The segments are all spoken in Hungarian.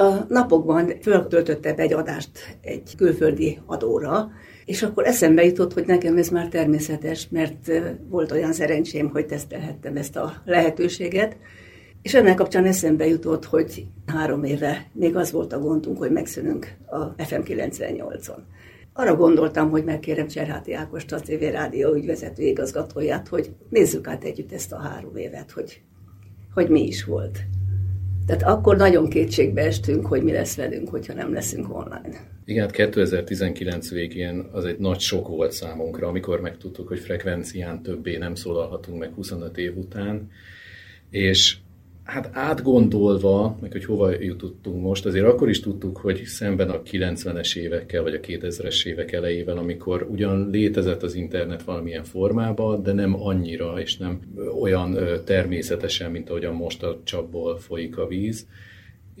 A napokban föltöltötte egy adást egy külföldi adóra, és akkor eszembe jutott, hogy nekem ez már természetes, mert volt olyan szerencsém, hogy tesztelhettem ezt a lehetőséget, és ennek kapcsán eszembe jutott, hogy három éve még az volt a gondunk, hogy megszűnünk a FM 98-on. Arra gondoltam, hogy megkérem Cserháti Ákost, a TV Rádió ügyvezető igazgatóját, hogy nézzük át együtt ezt a három évet, hogy, hogy mi is volt. Tehát akkor nagyon kétségbe estünk, hogy mi lesz velünk, hogyha nem leszünk online. Igen, 2019 hát végén az egy nagy sok volt számunkra, amikor megtudtuk, hogy frekvencián többé nem szólalhatunk meg 25 év után, és hát átgondolva, meg hogy hova jutottunk most, azért akkor is tudtuk, hogy szemben a 90-es évekkel, vagy a 2000-es évek elejével, amikor ugyan létezett az internet valamilyen formában, de nem annyira, és nem olyan természetesen, mint ahogyan most a csapból folyik a víz,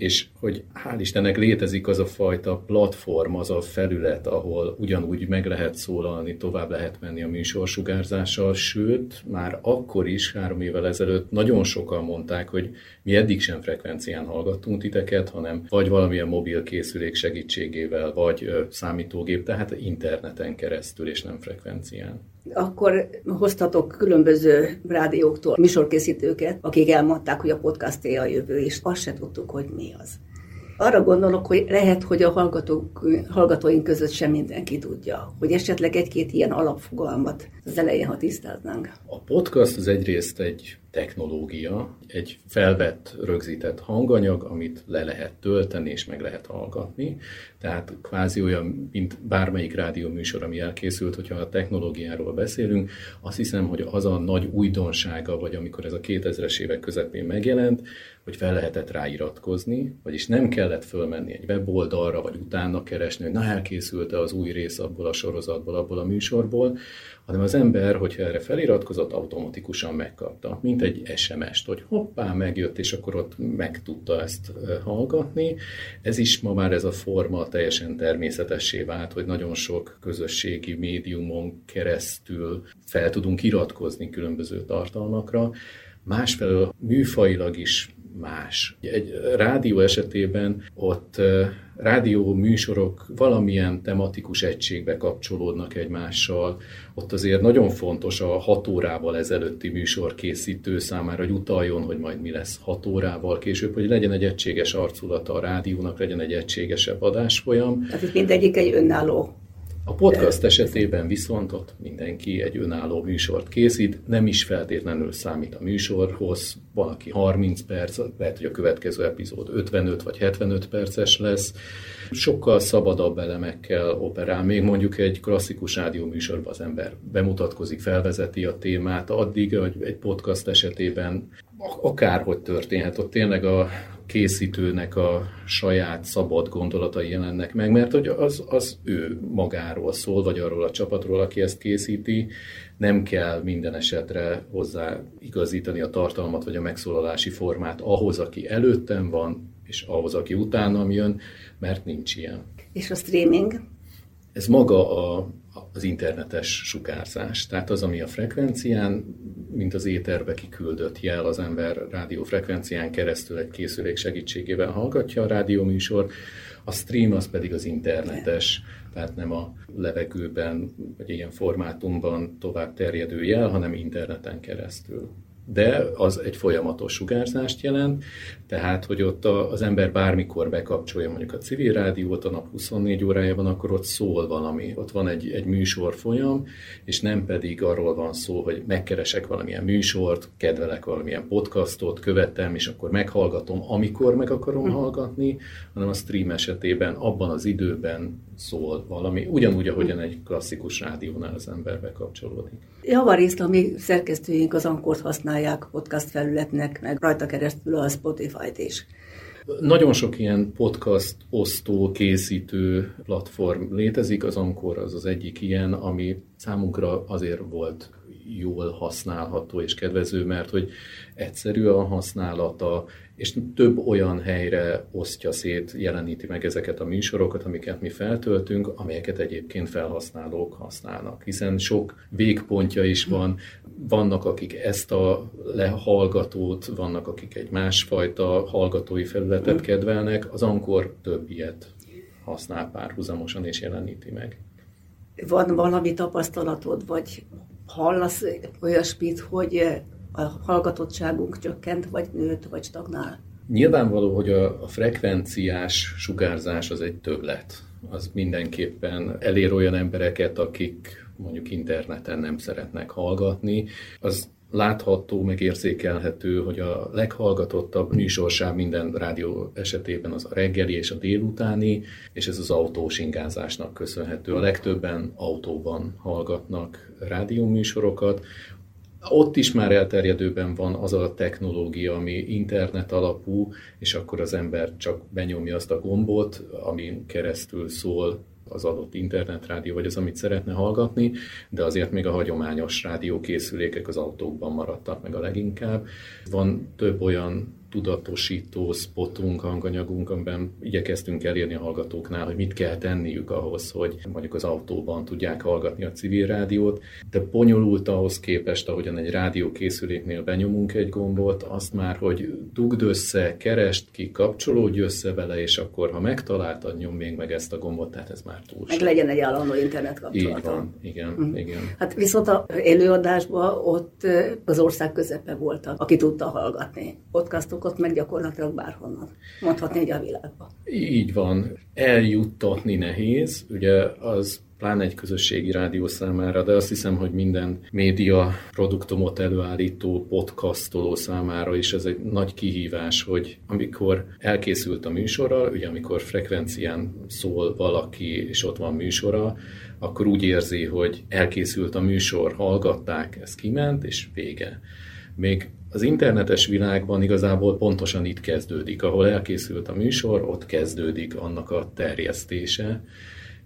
és hogy hál' Istennek létezik az a fajta platform, az a felület, ahol ugyanúgy meg lehet szólalni, tovább lehet menni a műsorsugárzással, sőt, már akkor is, három évvel ezelőtt nagyon sokan mondták, hogy mi eddig sem frekvencián hallgattunk titeket, hanem vagy valamilyen mobil készülék segítségével, vagy számítógép, tehát interneten keresztül, és nem frekvencián akkor hoztatok különböző rádióktól műsorkészítőket, akik elmondták, hogy a podcast a jövő, és azt se tudtuk, hogy mi az. Arra gondolok, hogy lehet, hogy a hallgatók, hallgatóink között sem mindenki tudja, hogy esetleg egy-két ilyen alapfogalmat az elején, ha tisztáznánk. A podcast az egyrészt egy technológia, egy felvett, rögzített hanganyag, amit le lehet tölteni és meg lehet hallgatni. Tehát kvázi olyan, mint bármelyik rádióműsor, ami elkészült, hogyha a technológiáról beszélünk, azt hiszem, hogy az a nagy újdonsága, vagy amikor ez a 2000-es évek közepén megjelent, hogy fel lehetett ráiratkozni, vagyis nem kellett fölmenni egy weboldalra, vagy utána keresni, hogy na elkészült-e az új rész abból a sorozatból, abból a műsorból, hanem az ember, hogyha erre feliratkozott, automatikusan megkapta, mint egy SMS-t, hogy hoppá, megjött, és akkor ott meg tudta ezt hallgatni. Ez is ma már ez a forma teljesen természetessé vált, hogy nagyon sok közösségi médiumon keresztül fel tudunk iratkozni különböző tartalmakra. Másfelől műfajilag is más. Egy rádió esetében ott rádió műsorok valamilyen tematikus egységbe kapcsolódnak egymással. Ott azért nagyon fontos a hat órával ezelőtti műsor készítő számára, hogy utaljon, hogy majd mi lesz hat órával később, hogy legyen egy egységes arculata a rádiónak, legyen egy egységesebb adásfolyam. Tehát itt mindegyik egy önálló a podcast esetében viszont ott mindenki egy önálló műsort készít, nem is feltétlenül számít a műsorhoz, valaki 30 perc, lehet, hogy a következő epizód 55 vagy 75 perces lesz, sokkal szabadabb elemekkel operál, még mondjuk egy klasszikus rádió műsorban az ember bemutatkozik, felvezeti a témát, addig, hogy egy podcast esetében akárhogy történhet, ott tényleg a készítőnek a saját szabad gondolatai jelennek meg, mert hogy az, az ő magáról szól, vagy arról a csapatról, aki ezt készíti, nem kell minden esetre hozzá igazítani a tartalmat, vagy a megszólalási formát ahhoz, aki előttem van, és ahhoz, aki utánam jön, mert nincs ilyen. És a streaming? Ez maga a, az internetes sugárzás. Tehát az, ami a frekvencián, mint az éterbe kiküldött jel, az ember rádiófrekvencián keresztül egy készülék segítségével hallgatja a rádióműsor, a stream az pedig az internetes, tehát nem a levegőben, vagy ilyen formátumban tovább terjedő jel, hanem interneten keresztül de az egy folyamatos sugárzást jelent, tehát, hogy ott az ember bármikor bekapcsolja mondjuk a civil rádiót a nap 24 órájában, akkor ott szól valami, ott van egy, egy műsor folyam, és nem pedig arról van szó, hogy megkeresek valamilyen műsort, kedvelek valamilyen podcastot, követem, és akkor meghallgatom, amikor meg akarom hm. hallgatni, hanem a stream esetében abban az időben szól valami, ugyanúgy, ahogyan egy klasszikus rádiónál az ember bekapcsolódik. Javarészt a mi szerkesztőink az Ankort használják podcast felületnek, meg rajta keresztül a Spotify-t is. Nagyon sok ilyen podcast osztó, készítő platform létezik, az Ankor az az egyik ilyen, ami számunkra azért volt jól használható és kedvező, mert hogy egyszerű a használata, és több olyan helyre osztja szét, jeleníti meg ezeket a műsorokat, amiket mi feltöltünk, amelyeket egyébként felhasználók használnak. Hiszen sok végpontja is van, vannak, akik ezt a lehallgatót, vannak, akik egy másfajta hallgatói felületet mm. kedvelnek, az Ankor több ilyet használ párhuzamosan és jeleníti meg. Van valami tapasztalatod, vagy hallasz olyasmit, hogy a hallgatottságunk csökkent, vagy nőtt, vagy stagnál? Nyilvánvaló, hogy a, a frekvenciás sugárzás az egy többlet. Az mindenképpen elér olyan embereket, akik mondjuk interneten nem szeretnek hallgatni. Az látható, megérzékelhető, hogy a leghallgatottabb műsorsáv minden rádió esetében az a reggeli és a délutáni, és ez az autós ingázásnak köszönhető. A legtöbben autóban hallgatnak rádióműsorokat, ott is már elterjedőben van az a technológia, ami internet alapú, és akkor az ember csak benyomja azt a gombot, ami keresztül szól az adott internetrádió, vagy az, amit szeretne hallgatni, de azért még a hagyományos rádiókészülékek az autókban maradtak meg a leginkább. Van több olyan tudatosító spotunk, hanganyagunk, amiben igyekeztünk elérni a hallgatóknál, hogy mit kell tenniük ahhoz, hogy mondjuk az autóban tudják hallgatni a civil rádiót, de bonyolult ahhoz képest, ahogyan egy rádiókészüléknél benyomunk egy gombot, azt már, hogy dugd össze, kerest ki, kapcsolódj össze vele, és akkor, ha megtaláltad, nyom még meg ezt a gombot, tehát ez már túl Meg legyen egy állandó internet kapcsolata. Így van, igen, mm. igen. Hát viszont a előadásban ott az ország közepe voltak, aki tudta hallgatni. Podcastok ott meg gyakorlatilag bárhonnan. Mondhatni, hogy a világban. Így van. Eljuttatni nehéz, ugye az pláne egy közösségi rádió számára, de azt hiszem, hogy minden média produktumot előállító, podcastoló számára is ez egy nagy kihívás, hogy amikor elkészült a műsorral, ugye amikor frekvencián szól valaki, és ott van műsora, akkor úgy érzi, hogy elkészült a műsor, hallgatták, ez kiment, és vége. Még az internetes világban igazából pontosan itt kezdődik, ahol elkészült a műsor, ott kezdődik annak a terjesztése,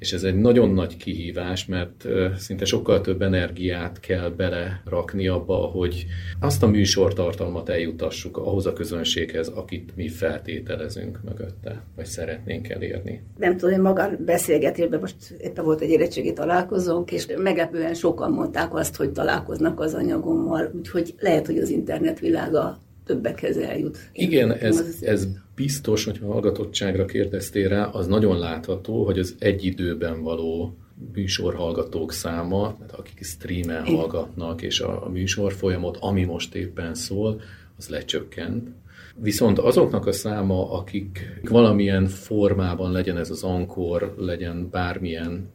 és ez egy nagyon nagy kihívás, mert szinte sokkal több energiát kell belerakni abba, hogy azt a műsortartalmat eljutassuk ahhoz a közönséghez, akit mi feltételezünk mögötte, vagy szeretnénk elérni. Nem tudom, én magán beszélgetésben most éppen volt egy érettségi találkozónk, és meglepően sokan mondták azt, hogy találkoznak az anyagommal, úgyhogy lehet, hogy az internet világa többekhez eljut. Igen, ez, ez biztos, hogyha hallgatottságra kérdeztél rá, az nagyon látható, hogy az egy időben való műsorhallgatók száma, tehát akik streamen hallgatnak, és a, a műsor folyamot, ami most éppen szól, az lecsökkent. Viszont azoknak a száma, akik valamilyen formában legyen ez az ankor, legyen bármilyen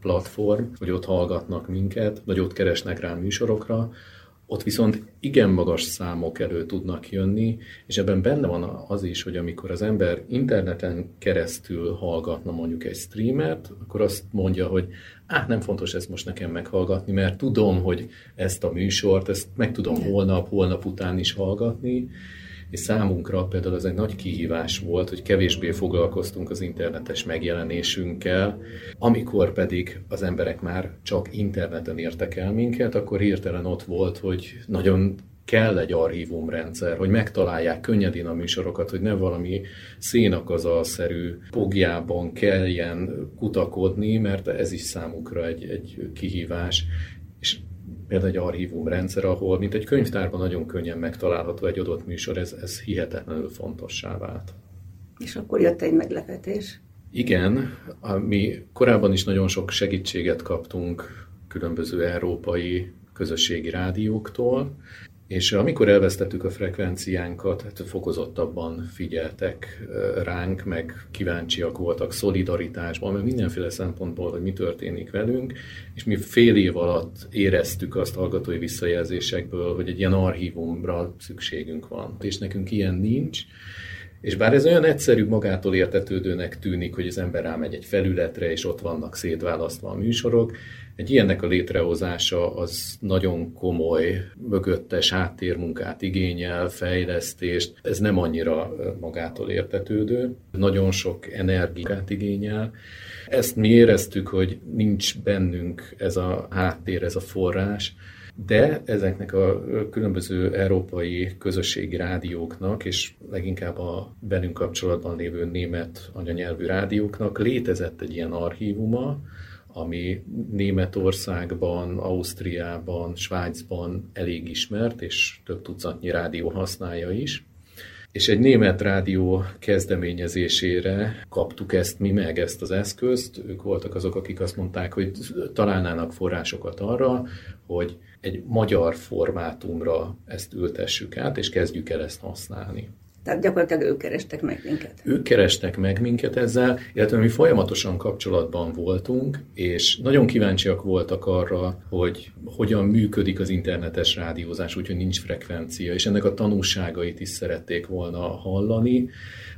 platform, hogy ott hallgatnak minket, vagy ott keresnek rá műsorokra, ott viszont igen magas számok elő tudnak jönni, és ebben benne van az is, hogy amikor az ember interneten keresztül hallgatna mondjuk egy streamert, akkor azt mondja, hogy hát nem fontos ezt most nekem meghallgatni, mert tudom, hogy ezt a műsort, ezt meg tudom holnap, holnap után is hallgatni, és számunkra például ez egy nagy kihívás volt, hogy kevésbé foglalkoztunk az internetes megjelenésünkkel, amikor pedig az emberek már csak interneten értek el minket, akkor hirtelen ott volt, hogy nagyon kell egy archívumrendszer, hogy megtalálják könnyedén a műsorokat, hogy ne valami szénakazalszerű pogjában kelljen kutakodni, mert ez is számukra egy, egy kihívás. Például egy archívum rendszer, ahol mint egy könyvtárban nagyon könnyen megtalálható egy adott műsor, ez, ez hihetetlenül fontossá vált. És akkor jött egy meglepetés. Igen, mi korábban is nagyon sok segítséget kaptunk különböző európai közösségi rádióktól, és amikor elvesztettük a frekvenciánkat, hát fokozottabban figyeltek ránk, meg kíváncsiak voltak szolidaritásban, meg mindenféle szempontból, hogy mi történik velünk, és mi fél év alatt éreztük azt hallgatói visszajelzésekből, hogy egy ilyen archívumra szükségünk van, és nekünk ilyen nincs, és bár ez olyan egyszerű, magától értetődőnek tűnik, hogy az ember rámegy egy felületre, és ott vannak szétválasztva a műsorok, egy ilyennek a létrehozása az nagyon komoly, mögöttes háttérmunkát igényel, fejlesztést. Ez nem annyira magától értetődő, nagyon sok energiát igényel. Ezt mi éreztük, hogy nincs bennünk ez a háttér, ez a forrás, de ezeknek a különböző európai közösségi rádióknak, és leginkább a velünk kapcsolatban lévő német anyanyelvű rádióknak létezett egy ilyen archívuma, ami Németországban, Ausztriában, Svájcban elég ismert, és több tucatnyi rádió használja is. És egy német rádió kezdeményezésére kaptuk ezt mi meg, ezt az eszközt. Ők voltak azok, akik azt mondták, hogy találnának forrásokat arra, hogy egy magyar formátumra ezt ültessük át, és kezdjük el ezt használni. Tehát gyakorlatilag ők kerestek meg minket. Ők kerestek meg minket ezzel, illetve mi folyamatosan kapcsolatban voltunk, és nagyon kíváncsiak voltak arra, hogy hogyan működik az internetes rádiózás, úgyhogy nincs frekvencia, és ennek a tanúságait is szerették volna hallani.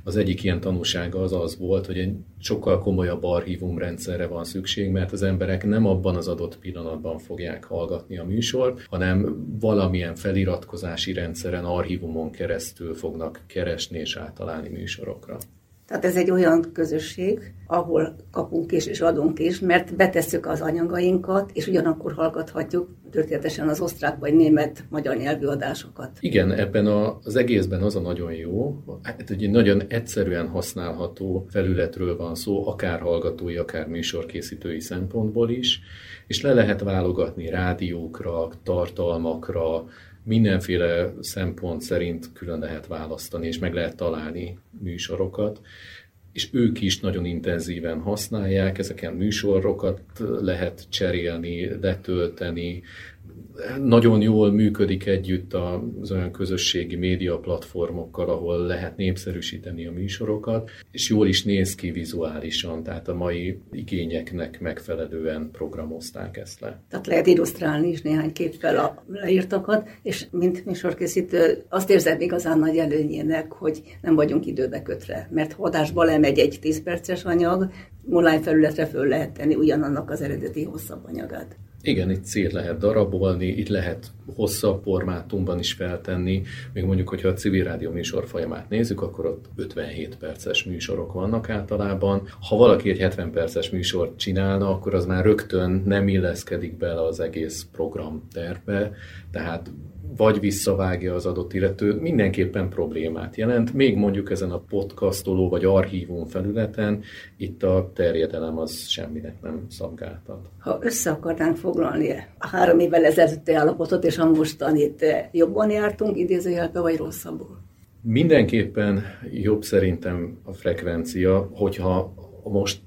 Az egyik ilyen tanúsága az az volt, hogy egy sokkal komolyabb archívumrendszerre van szükség, mert az emberek nem abban az adott pillanatban fogják hallgatni a műsort, hanem valamilyen feliratkozási rendszeren, archívumon keresztül fognak keresni és általálni műsorokra. Tehát ez egy olyan közösség, ahol kapunk is és adunk is, mert betesszük az anyagainkat, és ugyanakkor hallgathatjuk történetesen az osztrák vagy német magyar nyelvű adásokat. Igen, ebben a, az egészben az a nagyon jó, hát egy nagyon egyszerűen használható felületről van szó, akár hallgatói, akár műsorkészítői szempontból is, és le lehet válogatni rádiókra, tartalmakra, mindenféle szempont szerint külön lehet választani, és meg lehet találni műsorokat, és ők is nagyon intenzíven használják, ezeken műsorokat lehet cserélni, letölteni, nagyon jól működik együtt az olyan közösségi média platformokkal, ahol lehet népszerűsíteni a műsorokat, és jól is néz ki vizuálisan, tehát a mai igényeknek megfelelően programozták ezt le. Tehát lehet illusztrálni is néhány képpel a leírtakat, és mint műsorkészítő azt érzed igazán nagy előnyének, hogy nem vagyunk időbe kötve, mert hodásba lemegy egy 10 perces anyag, online felületre föl lehet tenni ugyanannak az eredeti hosszabb anyagát. Igen, itt szét lehet darabolni, itt lehet hosszabb formátumban is feltenni. Még mondjuk, hogyha a civil rádió műsor folyamát nézzük, akkor ott 57 perces műsorok vannak általában. Ha valaki egy 70 perces műsort csinálna, akkor az már rögtön nem illeszkedik bele az egész program tervbe, tehát vagy visszavágja az adott illető, mindenképpen problémát jelent. Még mondjuk ezen a podcastoló vagy archívum felületen, itt a terjedelem az semminek nem szabgáltat. Ha össze akarnánk foglalni a három évvel ezelőtti állapotot és a mostanit, jobban jártunk idézőjelbe, vagy rosszabbul? Mindenképpen jobb szerintem a frekvencia, hogyha most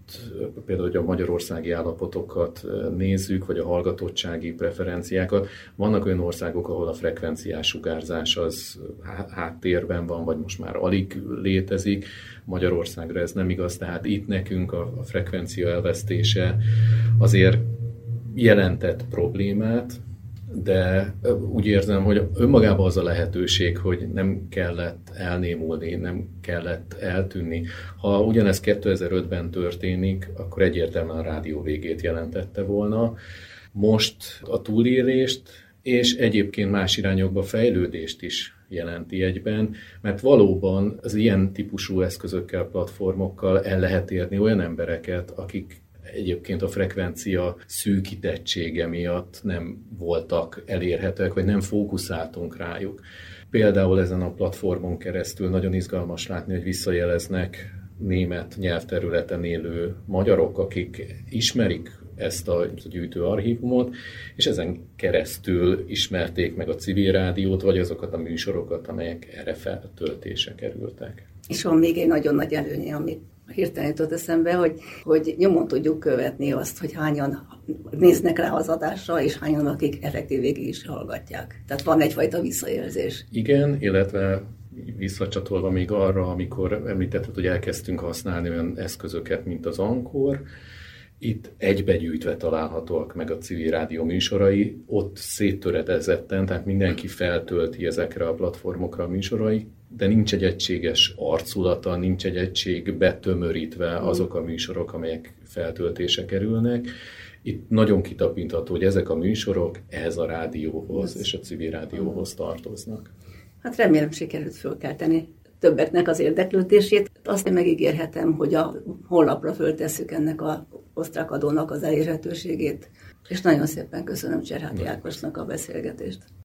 például, hogy a magyarországi állapotokat nézzük, vagy a hallgatottsági preferenciákat, vannak olyan országok, ahol a frekvenciás sugárzás az háttérben van, vagy most már alig létezik. Magyarországra ez nem igaz, tehát itt nekünk a frekvencia elvesztése azért jelentett problémát, de úgy érzem, hogy önmagában az a lehetőség, hogy nem kellett elnémulni, nem kellett eltűnni. Ha ugyanez 2005-ben történik, akkor egyértelműen a rádió végét jelentette volna. Most a túlélést és egyébként más irányokba fejlődést is jelenti egyben, mert valóban az ilyen típusú eszközökkel, platformokkal el lehet érni olyan embereket, akik egyébként a frekvencia szűkítettsége miatt nem voltak elérhetőek, vagy nem fókuszáltunk rájuk. Például ezen a platformon keresztül nagyon izgalmas látni, hogy visszajeleznek német nyelvterületen élő magyarok, akik ismerik ezt a gyűjtő archívumot, és ezen keresztül ismerték meg a civil rádiót, vagy azokat a műsorokat, amelyek erre feltöltése kerültek. És van még egy nagyon nagy előnye, amit hirtelen jutott eszembe, hogy, hogy nyomon tudjuk követni azt, hogy hányan néznek rá az adásra, és hányan, akik effektív végig is hallgatják. Tehát van egyfajta visszajelzés. Igen, illetve visszacsatolva még arra, amikor említetted, hogy elkezdtünk használni olyan eszközöket, mint az Ankor, itt egybegyűjtve találhatóak meg a civil rádió műsorai, ott széttöredezetten, tehát mindenki feltölti ezekre a platformokra a műsorai, de nincs egy egységes arculata, nincs egy egység betömörítve mm. azok a műsorok, amelyek feltöltése kerülnek. Itt nagyon kitapintható, hogy ezek a műsorok ehhez a rádióhoz és a civil rádióhoz tartoznak. Hát remélem sikerült fölkelteni többeknek az érdeklődését. Azt megígérhetem, hogy a honlapra föltesszük ennek a osztrák adónak az elérhetőségét. És nagyon szépen köszönöm Cserháti Ákosnak a beszélgetést.